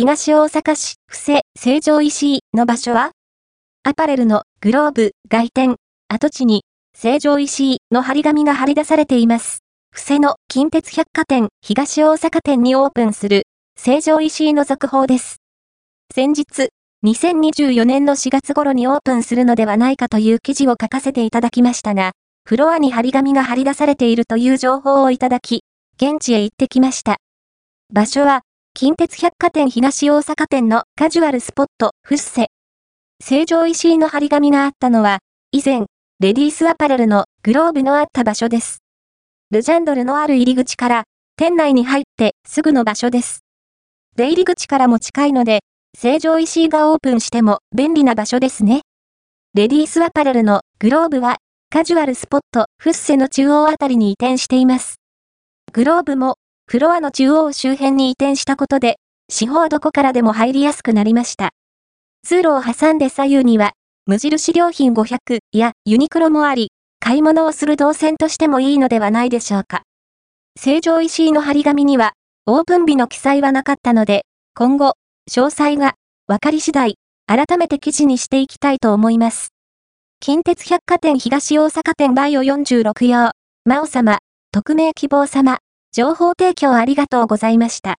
東大阪市布施成城石井の場所はアパレルのグローブ外店跡地に成城石井の張り紙が張り出されています。布施の近鉄百貨店東大阪店にオープンする成城石井の続報です。先日、2024年の4月頃にオープンするのではないかという記事を書かせていただきましたが、フロアに張り紙が張り出されているという情報をいただき、現地へ行ってきました。場所は、近鉄百貨店東大阪店のカジュアルスポット、フッセ。成城石井の張り紙があったのは、以前、レディースアパレルのグローブのあった場所です。ルジャンドルのある入り口から、店内に入ってすぐの場所です。出入り口からも近いので、成城石井がオープンしても便利な場所ですね。レディースアパレルのグローブは、カジュアルスポット、フッセの中央あたりに移転しています。グローブも、フロアの中央周辺に移転したことで、四方どこからでも入りやすくなりました。通路を挟んで左右には、無印良品500やユニクロもあり、買い物をする動線としてもいいのではないでしょうか。成城石井の張り紙には、オープン日の記載はなかったので、今後、詳細が分かり次第、改めて記事にしていきたいと思います。近鉄百貨店東大阪店バイオ46用、真央様、匿名希望様、情報提供ありがとうございました。